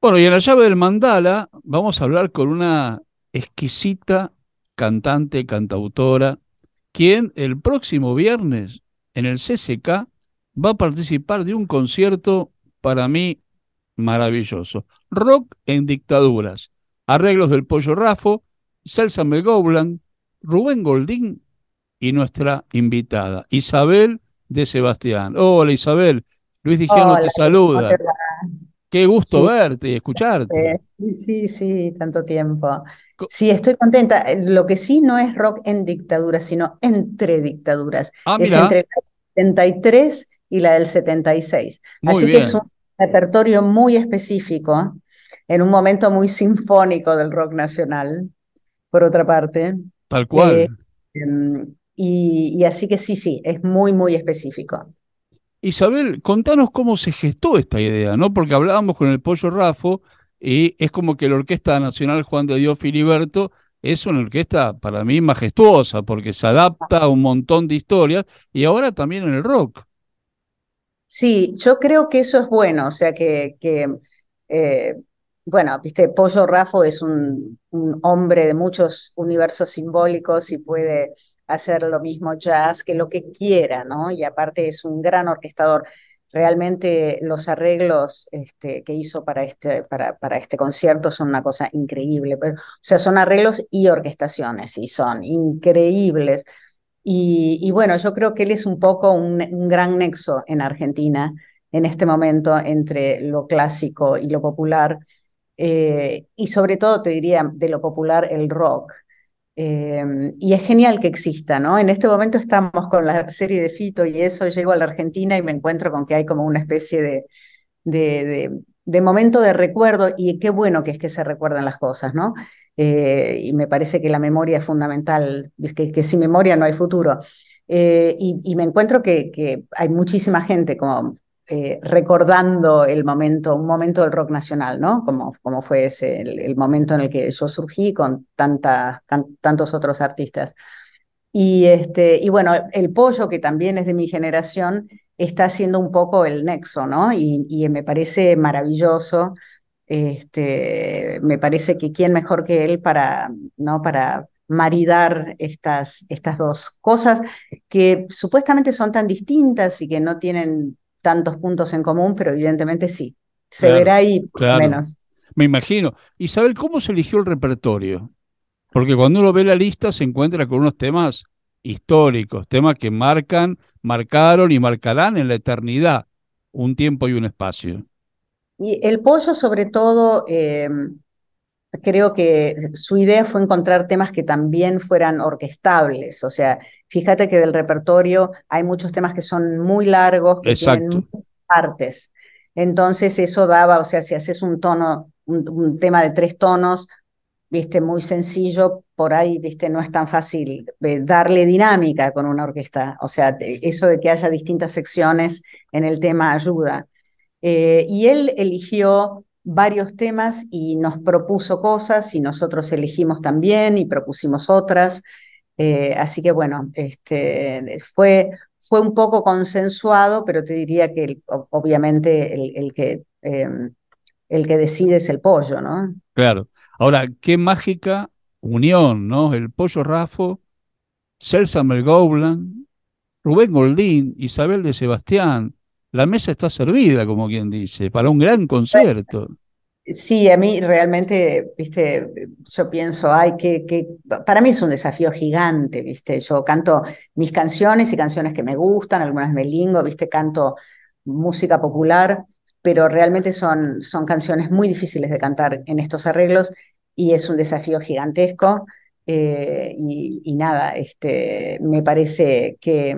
Bueno, y en la llave del mandala vamos a hablar con una exquisita cantante, cantautora, quien el próximo viernes en el CCK va a participar de un concierto para mí maravilloso. Rock en dictaduras, arreglos del Pollo Rafo, Celsa McGowland, Rubén Goldín y nuestra invitada, Isabel de Sebastián. Hola Isabel, Luis Dijano te Hola, ¿cómo te saluda. Qué gusto Sí, verte y escucharte. eh, sí, sí, sí, tanto tiempo. Sí, estoy contenta. Eh, Lo que sí no es rock en dictaduras, sino entre dictaduras. Ah, Es mira, entre la del 73 y la del 76. muy Así que es un repertorio muy específico, en un momento muy sinfónico del rock nacional, por otra parte. tal Eh, cual. em, y, y así que sí, sí, es muy, muy específico. Isabel, contanos cómo se gestó esta idea, ¿no? Porque hablábamos con el Pollo Rafo y es como que la Orquesta Nacional Juan de Dios Filiberto es una orquesta para mí majestuosa porque se adapta a un montón de historias y ahora también en el rock. Sí, yo creo que eso es bueno, o sea que, eh, bueno, viste, Pollo Rafo es un hombre de muchos universos simbólicos y puede hacer lo mismo jazz, que lo que quiera, ¿no? Y aparte es un gran orquestador. Realmente los arreglos este, que hizo para este, para, para este concierto son una cosa increíble. Pero, o sea, son arreglos y orquestaciones y son increíbles. Y, bueno, yo creo que él es un poco un, un gran nexo en Argentina en este momento entre lo clásico y lo popular, eh, y sobre todo te diría de lo popular el rock. Eh, y es genial que exista, ¿no? En este momento estamos con la serie de Fito y eso, llego a la Argentina y me encuentro con que hay como una especie de, de, de, momento de recuerdo y qué bueno que es que se recuerdan las cosas, ¿no? Eh, y me parece que la memoria es fundamental, que, que sin memoria no hay futuro. Eh, y, y, me encuentro que, que, hay muchísima gente como eh, recordando el momento, un momento del rock nacional, ¿no? Como, como fue ese, el, momento en el que yo surgí con tanta, tantos otros artistas. Y, este, y bueno, el pollo, que también es de mi generación, está haciendo un poco el nexo, ¿no? Y, y me parece maravilloso. Este, me parece que quién mejor que él para, ¿no? para maridar estas, estas dos cosas que supuestamente son tan distintas y que no tienen tantos puntos en común, pero evidentemente sí. Se Claro, verá ahí por lo claro, menos. me imagino. Isabel, ¿cómo se eligió el repertorio? Porque cuando uno ve la lista se encuentra con unos temas históricos, temas que marcan, marcaron y marcarán en la eternidad un tiempo y un espacio. Y el pollo, sobre todo, eh, creo que su idea fue encontrar temas que también fueran orquestables. O sea, fíjate que del repertorio hay muchos temas que son muy largos, que tienen Exacto, muchas partes. Entonces eso daba, o sea, si haces un tono, un, un tema de tres tonos, viste, muy sencillo, por ahí, viste, no es tan fácil eh, darle dinámica con una orquesta. O sea, eso de que haya distintas secciones en el tema ayuda. Eh, y él eligió varios temas y nos propuso cosas y nosotros elegimos también y propusimos otras. Eh, así que bueno, este, fue, fue un poco consensuado, pero te diría que obviamente el, que, eh, el que decide es el pollo, ¿no? claro. Ahora, qué mágica unión, ¿no? El Pollo Rafo, Celsa Melgoublan, Rubén Goldín, Isabel de Sebastián. La mesa está servida, como quien dice, para un gran concierto. Sí, a mí realmente, viste, yo pienso, ay, que, para mí es un desafío gigante, viste, yo canto mis canciones y canciones que me gustan, algunas me lingo, viste, canto música popular, pero realmente son, son canciones muy difíciles de cantar en estos arreglos y es un desafío gigantesco. eh, y, y nada, este, me parece que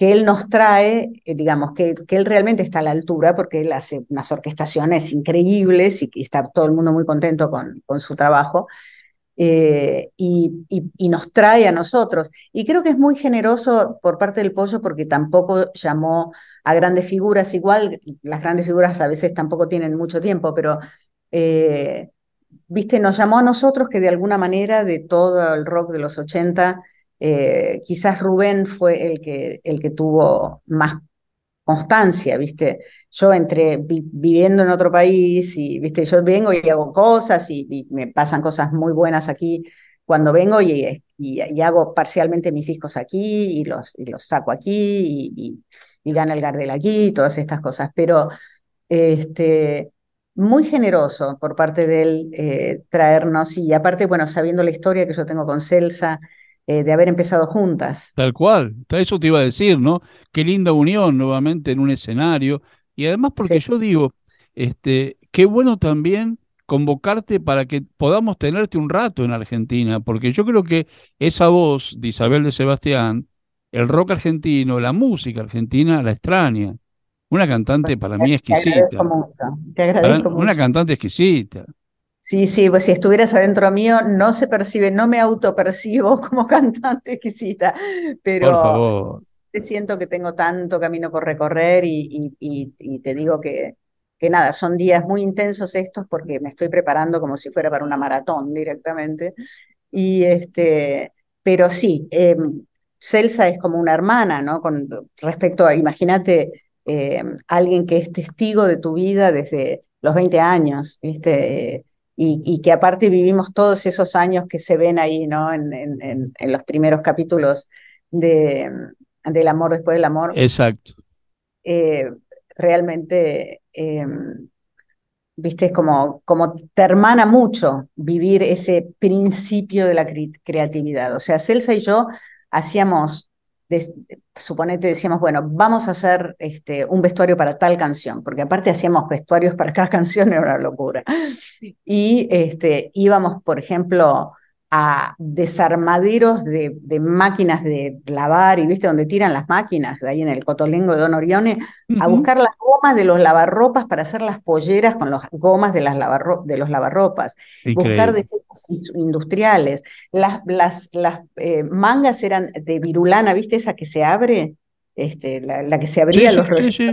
que él nos trae, eh, digamos, que, que, él realmente está a la altura porque él hace unas orquestaciones increíbles y, está todo el mundo muy contento con, con su trabajo. Eh, y, y, y, nos trae a nosotros. Y creo que es muy generoso por parte del pollo porque tampoco llamó a grandes figuras, igual las grandes figuras a veces tampoco tienen mucho tiempo, pero eh, viste, nos llamó a nosotros que de alguna manera de todo el rock de los 80, eh, quizás Rubén fue el que, el que tuvo más constancia, ¿viste? Yo entre viviendo en otro país y, ¿viste? Yo vengo y hago cosas y, me pasan cosas muy buenas aquí cuando vengo y, y, hago parcialmente mis discos aquí y los, y los saco aquí y, y, gana el Gardel aquí, todas estas cosas, pero este, muy generoso por parte de él eh, traernos y aparte, bueno, sabiendo la historia que yo tengo con Celsa, eh, de haber empezado juntas. Tal cual, eso te iba a decir, ¿no? Qué linda unión nuevamente en un escenario. Y además porque yo digo, este, qué bueno también convocarte para que podamos tenerte un rato en Argentina, porque yo creo que esa voz de Isabel de Sebastián, el rock argentino, la música argentina, la extraña. Una cantante para mí exquisita. Te agradezco mucho. Te agradezco mucho. Una cantante exquisita. Sí, sí, pues si estuvieras adentro mío, no se percibe, no me autopercibo como cantante exquisita, pero por favor. siento que tengo tanto camino por recorrer y, y, te digo que, que nada, son días muy intensos estos porque me estoy preparando como si fuera para una maratón directamente. Y este, pero sí, eh, Celsa es como una hermana, ¿no? Con respecto a, imagínate, eh, alguien que es testigo de tu vida desde los 20 años, ¿viste? Y, que aparte vivimos todos esos años que se ven ahí, ¿no? En, en, en los primeros capítulos de, del amor después del amor. Exacto. Eh, realmente, eh, viste, es como, como te hermana mucho vivir ese principio de la creatividad. O sea, Celsa y yo hacíamos suponete decíamos, bueno, vamos a hacer este, un vestuario para tal canción, porque aparte hacíamos vestuarios para cada canción, era una locura. Y este, íbamos, por ejemplo, a desarmaderos de, de, máquinas de lavar, y viste donde tiran las máquinas, ahí en el Cotolengo de Don Orione, a buscar las gomas de los lavarropas para hacer las polleras con las gomas de, las de los lavarropas, buscar desechos industriales. Las, las, las eh, mangas eran de virulana, viste esa que se abre, este, la, que se abría los sí,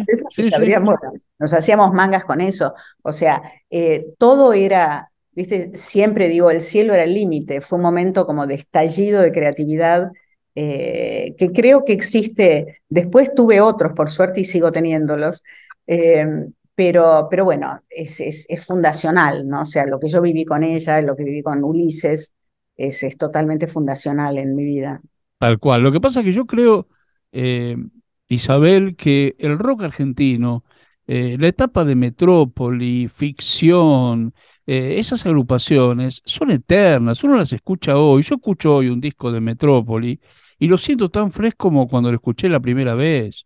nos hacíamos mangas con eso. O sea, eh, todo era viste, siempre digo, el cielo era el límite, fue un momento como de estallido de creatividad eh, que creo que existe, después tuve otros, por suerte, y sigo teniéndolos, eh, pero, pero bueno, es, es, fundacional, ¿no? O sea, lo que yo viví con ella, lo que viví con Ulises, es, es totalmente fundacional en mi vida. Tal cual. Lo que pasa es que yo creo, eh, Isabel, que el rock argentino, la etapa de metrópoli, ficción, eh, esas agrupaciones son eternas, uno las escucha hoy. Yo escucho hoy un disco de Metrópoli y lo siento tan fresco como cuando lo escuché la primera vez.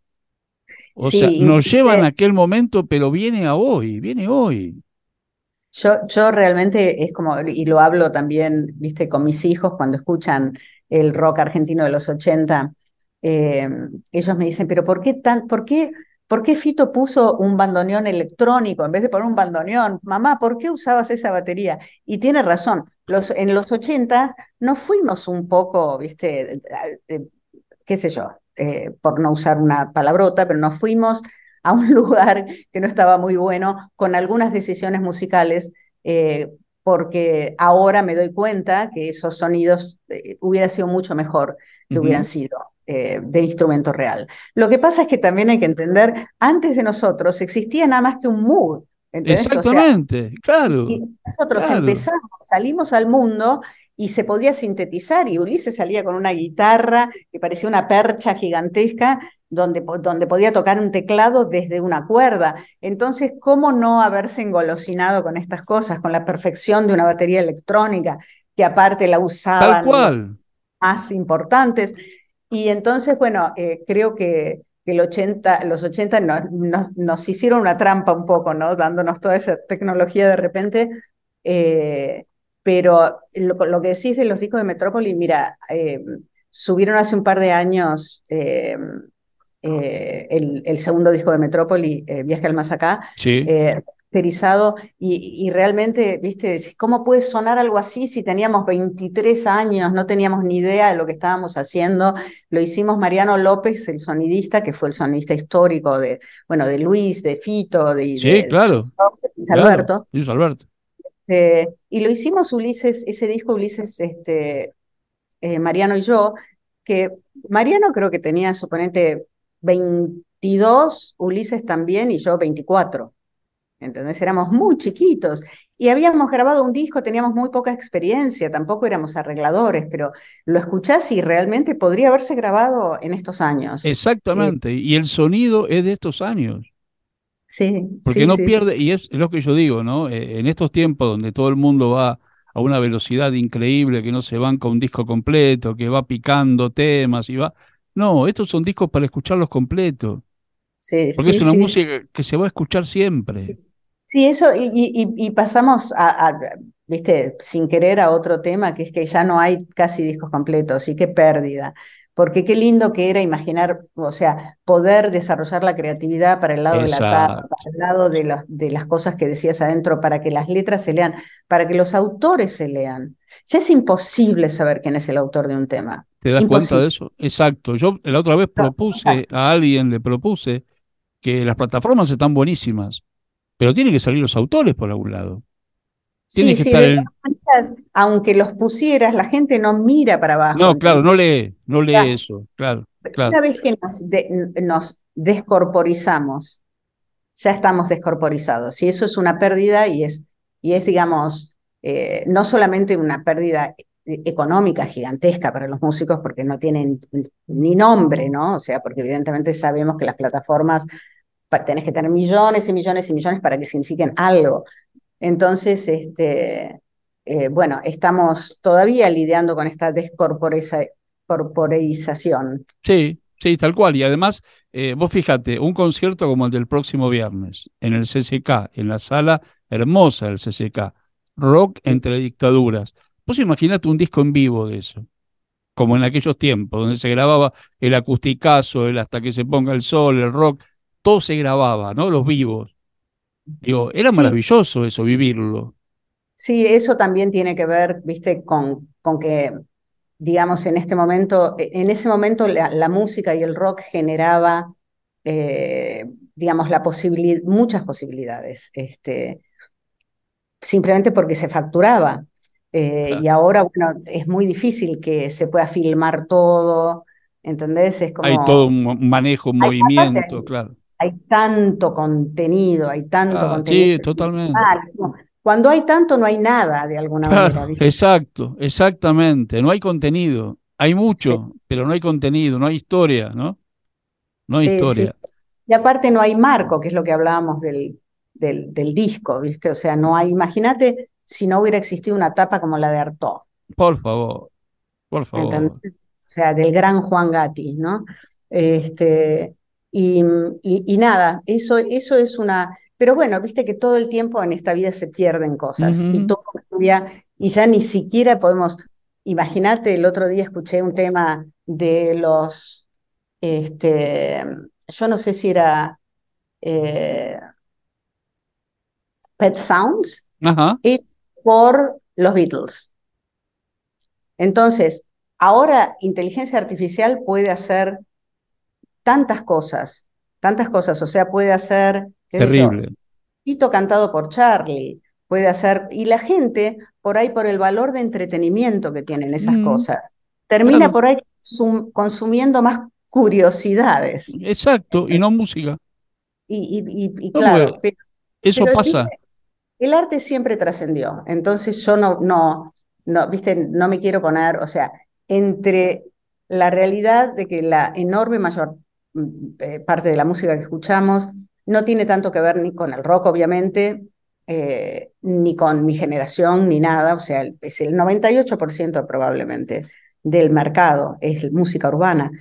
O sea, nos llevan a aquel momento, pero viene a hoy, viene hoy. Yo, yo realmente es como, y lo hablo también, viste, con mis hijos cuando escuchan el rock argentino de los 80, eh, ellos me dicen, pero ¿por qué tan, por qué ¿Por qué Fito puso un bandoneón electrónico en vez de poner un bandoneón? Mamá, ¿por qué usabas esa batería? Y tiene razón, los, en los 80 nos fuimos un poco, viste, qué sé yo, eh, por no usar una palabrota, pero nos fuimos a un lugar que no estaba muy bueno con algunas decisiones musicales, eh, porque ahora me doy cuenta que esos sonidos eh, hubiera sido mucho mejor que hubieran sido. Eh, de instrumento real. Lo que pasa es que también hay que entender, antes de nosotros existía nada más que un mood. Exactamente, claro. Y nosotros empezamos, salimos al mundo y se podía sintetizar y Ulises salía con una guitarra que parecía una percha gigantesca donde, donde podía tocar un teclado desde una cuerda. Entonces, ¿cómo no haberse engolosinado con estas cosas, con la perfección de una batería electrónica, que aparte la usaban más importantes? Y entonces, bueno, eh, creo que, el 80, los 80 nos hicieron una trampa un poco, ¿no? Dándonos toda esa tecnología de repente. Eh, pero lo, que decís de los discos de Metrópoli, mira, eh, subieron hace un par de años el, el, segundo disco de Metrópoli, Viaje al Más Acá. Sí y, realmente, viste, ¿cómo puede sonar algo así si teníamos 23 años, no teníamos ni idea de lo que estábamos haciendo? Lo hicimos Mariano López, el sonidista, que fue el sonidista histórico de, bueno, de Luis, de Fito, de, sí, claro, Luis Alberto. Luis Alberto. Este, y lo hicimos Ulises, ese disco Ulises, este, eh, Mariano y yo, que Mariano creo que tenía, suponente, 20 22, Ulises también y yo 24. Entonces éramos muy chiquitos y habíamos grabado un disco, teníamos muy poca experiencia, tampoco éramos arregladores, pero lo escuchás y realmente podría haberse grabado en estos años. Exactamente, y el sonido es de estos años. Sí. Porque no pierde, y es, lo que yo digo, ¿no? Eh, en estos tiempos donde todo el mundo va a una velocidad increíble, que no se banca un disco completo, que va picando temas y va. No, estos son discos para escucharlos completos. Sí, porque es una música que se va a escuchar siempre. Sí, eso, y, pasamos a, viste, sin querer a otro tema, que es que ya no hay casi discos completos, y qué pérdida. Porque qué lindo que era imaginar, o sea, poder desarrollar la creatividad para el lado de la tapa, para el lado de, de las cosas que decías adentro, para que las letras se lean, para que los autores se lean. Ya es imposible saber quién es el autor de un tema. ¿Te das cuenta de eso? Exacto. Yo la otra vez propuse a alguien, le propuse que las plataformas están buenísimas, pero tienen que salir los autores por algún lado. sí, sí, aunque los pusieras, la gente no mira para abajo. No, claro, no lee, no lee eso, claro, claro. Una vez que nos, descorporizamos, ya estamos descorporizados. Y eso es una pérdida y es, y es digamos, eh, no solamente una pérdida económica gigantesca para los músicos porque no tienen ni nombre, ¿no? O sea, porque evidentemente sabemos que las plataformas tenés que tener millones y millones y millones para que signifiquen algo. Entonces, este, eh, bueno, estamos todavía lidiando con esta descorporización. Sí, sí, tal cual. Y además, eh, vos fíjate, un concierto como el del próximo viernes, en el CCK, en la sala hermosa del CCK, rock entre dictaduras. Vos imaginate un disco en vivo de eso como en aquellos tiempos, donde se grababa el acusticazo, el hasta que se ponga el sol, el rock, todo se grababa, ¿no? Los vivos. Digo, era maravilloso eso, vivirlo. Sí, eso también tiene que ver, viste, con, con que, digamos, en este momento, e, en ese momento la, música y el rock generaba, eh, digamos, la posibilidad, muchas posibilidades, este, simplemente porque se facturaba. Eh, y ahora, bueno, es muy difícil que se pueda filmar todo, ¿entendés? Es como... Hay todo un manejo, un movimiento, claro hay tanto contenido, hay tanto ah, contenido. Sí, totalmente. Cuando hay tanto no hay nada de alguna manera. Exacto, exactamente. No hay contenido. Hay mucho, pero no hay contenido, no hay historia, ¿no? No hay historia. Y aparte no hay marco, que es lo que hablábamos del, del, disco, ¿viste? O sea, no hay, imagínate si no hubiera existido una tapa como la de Artaud. Por favor, por favor. O sea, del gran Juan Gatti, ¿no? Este, y, y, nada, eso, eso es una... Pero bueno, viste que todo el tiempo en esta vida se pierden cosas y todo cambia y ya ni siquiera podemos... Imagínate, el otro día escuché un tema de los... Este, yo no sé si era eh, Pet Sounds, por los Beatles. Entonces, ahora inteligencia artificial puede hacer tantas cosas, tantas cosas, o sea, puede hacer... Terrible. Hito cantado por Charlie, puede hacer, y la gente, por ahí, por el valor de entretenimiento que tienen esas mm. cosas, termina por ahí consumiendo más curiosidades. Exacto, y no música. Y, claro, eso pasa. El, arte siempre trascendió, entonces yo no, no, no, viste, no me quiero poner, o sea, entre la realidad de que la enorme mayor parte de la música que escuchamos no tiene tanto que ver ni con el rock, obviamente, eh, ni con mi generación, ni nada. O sea, es el 98% probablemente del mercado, es música urbana.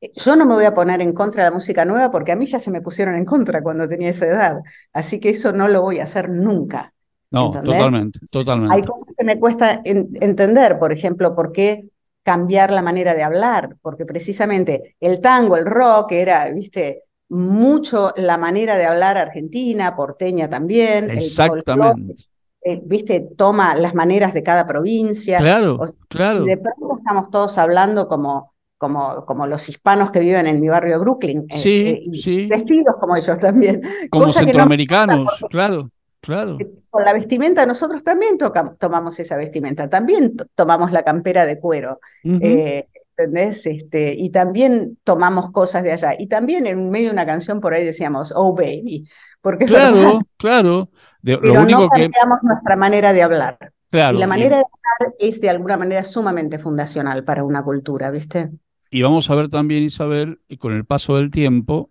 Yo no me voy a poner en contra de la música nueva porque a mí ya se me pusieron en contra cuando tenía esa edad. Así que eso no lo voy a hacer nunca. No, totalmente, totalmente. Hay cosas que me cuesta entender, por ejemplo, por qué cambiar la manera de hablar, porque precisamente el tango, el rock, era, viste, mucho la manera de hablar argentina, porteña también. Exactamente. Eh, viste, toma las maneras de cada provincia. Claro, claro. Y de pronto estamos todos hablando como, como, como los hispanos que viven en mi barrio Brooklyn. Eh, sí, eh, sí. Vestidos como ellos también. Como centroamericanos, claro. Claro. Con la vestimenta nosotros también tomamos esa vestimenta, también tomamos la campera de cuero. Eh, ¿entendés? Este, y también tomamos cosas de allá. Y también en medio de una canción por ahí decíamos, oh baby, porque claro, claro. Pero lo único no cambiamos nuestra manera de hablar. Claro, y la manera de hablar es de alguna manera sumamente fundacional para una cultura, ¿viste? Y vamos a ver también, Isabel, con el paso del tiempo,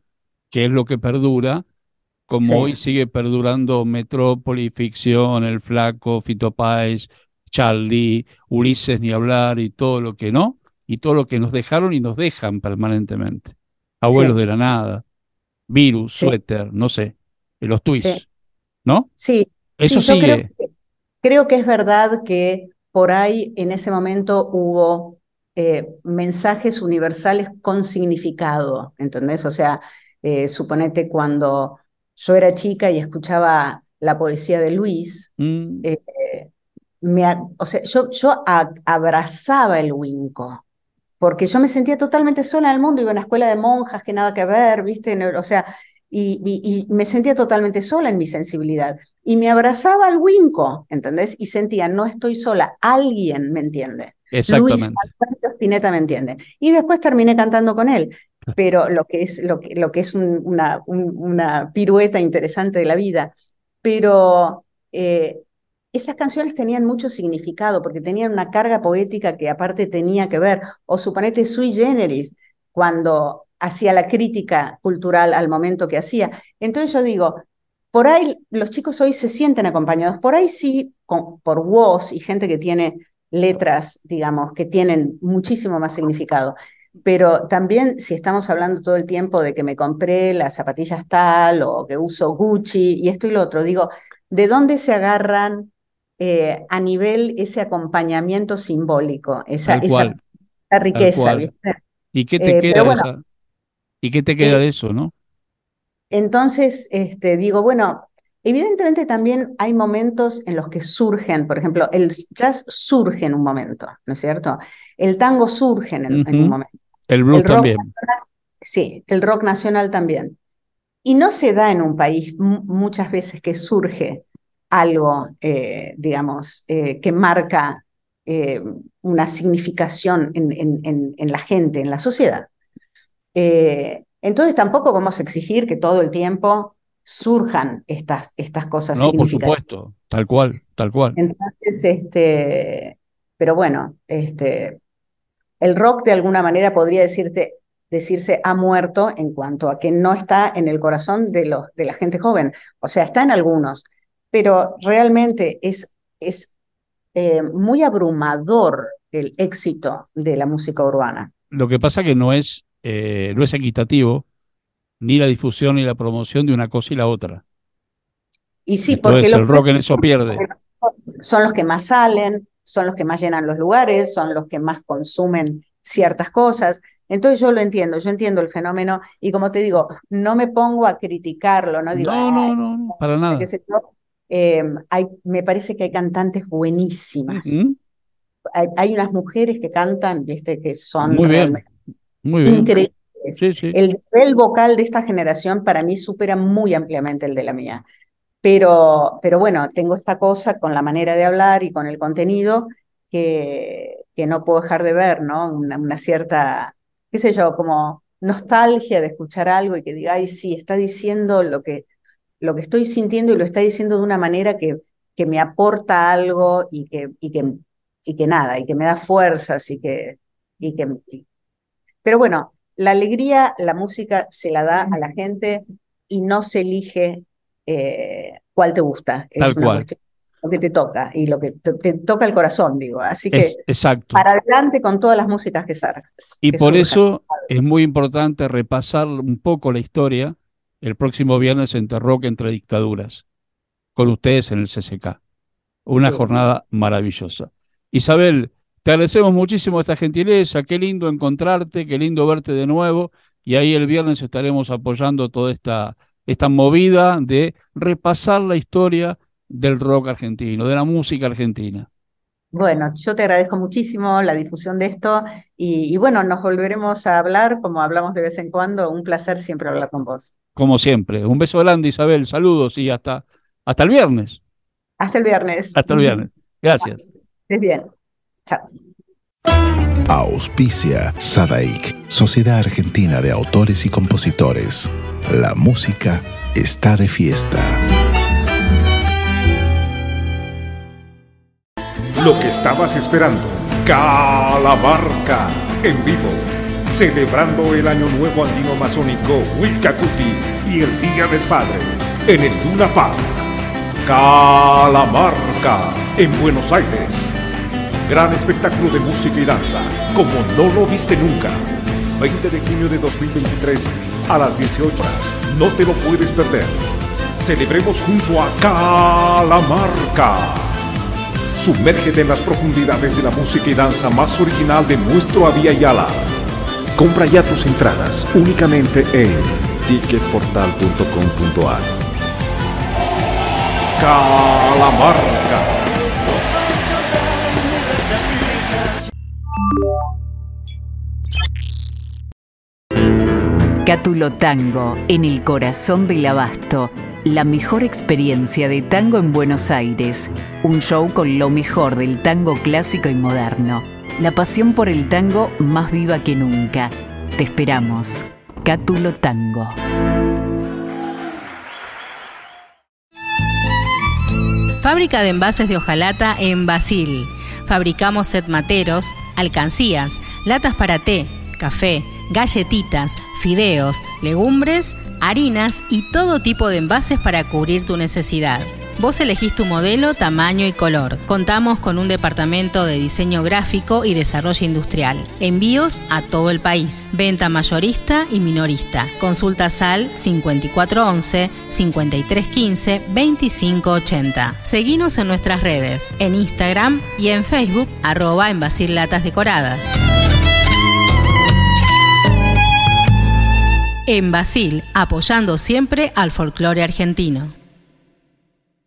qué es lo que perdura, como hoy sigue perdurando Metrópoli, Ficción, El Flaco, Fito Páez, Charlie, Ulises, ni hablar, y todo lo que no, y todo lo que nos dejaron y nos dejan permanentemente. Abuelos de la nada, Virus, Suéter, no sé, los twists, ¿no? Sí. Eso sigue. Creo que, es verdad que por ahí en ese momento hubo eh, mensajes universales con significado, ¿entendés? O sea, eh, suponete cuando yo era chica y escuchaba la poesía de Luis, mm. eh, me, o sea, yo, yo abrazaba el Winco, porque yo me sentía totalmente sola en el mundo, iba a una escuela de monjas que nada que ver, ¿viste? O sea, y, y, me sentía totalmente sola en mi sensibilidad. Y me abrazaba al Winco, ¿entendés? Y sentía, no estoy sola, alguien me entiende. Exactamente. Luis Spinetta me entiende. Y después terminé cantando con él pero lo que es, lo que, lo que es una, pirueta interesante de la vida. Pero eh, esas canciones tenían mucho significado porque tenían una carga poética que aparte tenía que ver, o suponete sui generis, cuando hacía la crítica cultural al momento que hacía. Entonces yo digo, por ahí los chicos hoy se sienten acompañados, por ahí sí, por voz y gente que tiene letras, digamos, que tienen muchísimo más significado. Pero también si estamos hablando todo el tiempo de que me compré las zapatillas tal o que uso Gucci y esto y lo otro, digo, ¿de dónde se agarran eh, a nivel ese acompañamiento simbólico, esa, esa, riqueza? ¿Y qué te eh, queda, ¿y qué te queda de eso, no? Entonces, este, digo, bueno, Evidentemente también hay momentos en los que surgen, por ejemplo, el jazz surge en un momento, ¿no es cierto? El tango surge en, un momento. El blues también. sí, el rock nacional también. Y no se da en un país muchas veces que surge algo, eh, digamos, eh, que marca eh, una significación en, en, la gente, en la sociedad. entonces tampoco vamos a exigir que todo el tiempo surjan estas, estas cosas. No, por supuesto, tal cual, tal cual. Entonces, este, pero bueno, este, el rock de alguna manera podría decirte, decirse ha muerto en cuanto a que no está en el corazón de, los, de la gente joven. O sea, está en algunos, pero realmente es, es eh, muy abrumador el éxito de la música urbana. Lo que pasa que no es, eh, no es equitativo ni la difusión ni la promoción de una cosa y la otra. Y sí, porque el rock en eso pierde. Son los que más salen, son los que más llenan los lugares, son los que más consumen ciertas cosas. Entonces yo lo entiendo, yo entiendo el fenómeno y como te digo, no me pongo a criticarlo, no digo... No, no, no, para nada. Eh, hay, me parece que hay cantantes buenísimas. hay, unas mujeres que cantan, viste, que son muy bien, muy bien. increíbles. El nivel vocal de esta generación para mí supera muy ampliamente el de la mía. Pero, pero bueno, tengo esta cosa con la manera de hablar y con el contenido que, que no puedo dejar de ver, ¿no? Una, cierta, qué sé yo, como nostalgia de escuchar algo y que diga, ay, sí, está diciendo lo que, lo que estoy sintiendo y lo está diciendo de una manera que, que me aporta algo y que, y que, y que nada, y que me da fuerzas y que... Y que Pero bueno, la alegría, la música se la da a la gente y no se elige eh, cuál te gusta. Es Tal lo que te toca y lo que te, toca el corazón, digo. Así que exacto. para adelante con todas las músicas que salgan. Y por eso es muy importante repasar un poco la historia el próximo viernes en Rock entre dictaduras, con ustedes en el CCK. Una jornada maravillosa. Isabel, te agradecemos muchísimo esta gentileza, qué lindo encontrarte, qué lindo verte de nuevo y ahí el viernes estaremos apoyando toda esta esta movida de repasar la historia del rock argentino, de la música argentina. Bueno, yo te agradezco muchísimo la difusión de esto y, bueno, nos volveremos a hablar como hablamos de vez en cuando. Un placer siempre hablar con vos. Como siempre. Un beso grande, Isabel. Saludos y hasta, hasta el viernes. Hasta el viernes. Hasta el viernes. Gracias. Estés bien. Chao. Auspicia Sadaik, Sociedad Argentina de Autores y Compositores. La música está de fiesta. Lo que estabas esperando. Calamarca en vivo. Celebrando el Año Nuevo Andino Masónico Huilcacuti y el Día del Padre en el Luna Park. Calamarca en Buenos Aires. Gran espectáculo de música y danza, como no lo viste nunca. 20 de junio de 2023 a las 18 horas. No te lo puedes perder. Celebremos junto a Calamarca. Sumérgete en las profundidades de la música y danza más original de nuestro Avia Yala. Compra ya tus entradas únicamente en ticketportal.com.ar. Calamarca. Cátulo Tango, en el corazón del abasto. La mejor experiencia de tango en Buenos Aires. Un show con lo mejor del tango clásico y moderno. La pasión por el tango más viva que nunca. Te esperamos. Cátulo Tango. Fábrica de envases de hojalata en Basil. Fabricamos set materos, alcancías, latas para té, café, galletitas, fideos, legumbres, harinas y todo tipo de envases para cubrir tu necesidad. Vos elegís tu modelo, tamaño y color. Contamos con un departamento de diseño gráfico y desarrollo industrial. Envíos a todo el país. Venta mayorista y minorista. Consulta SAL 5411-5315-2580. Seguinos en nuestras redes, en Instagram y en Facebook, arroba en Decoradas. En Basil, apoyando siempre al folclore argentino.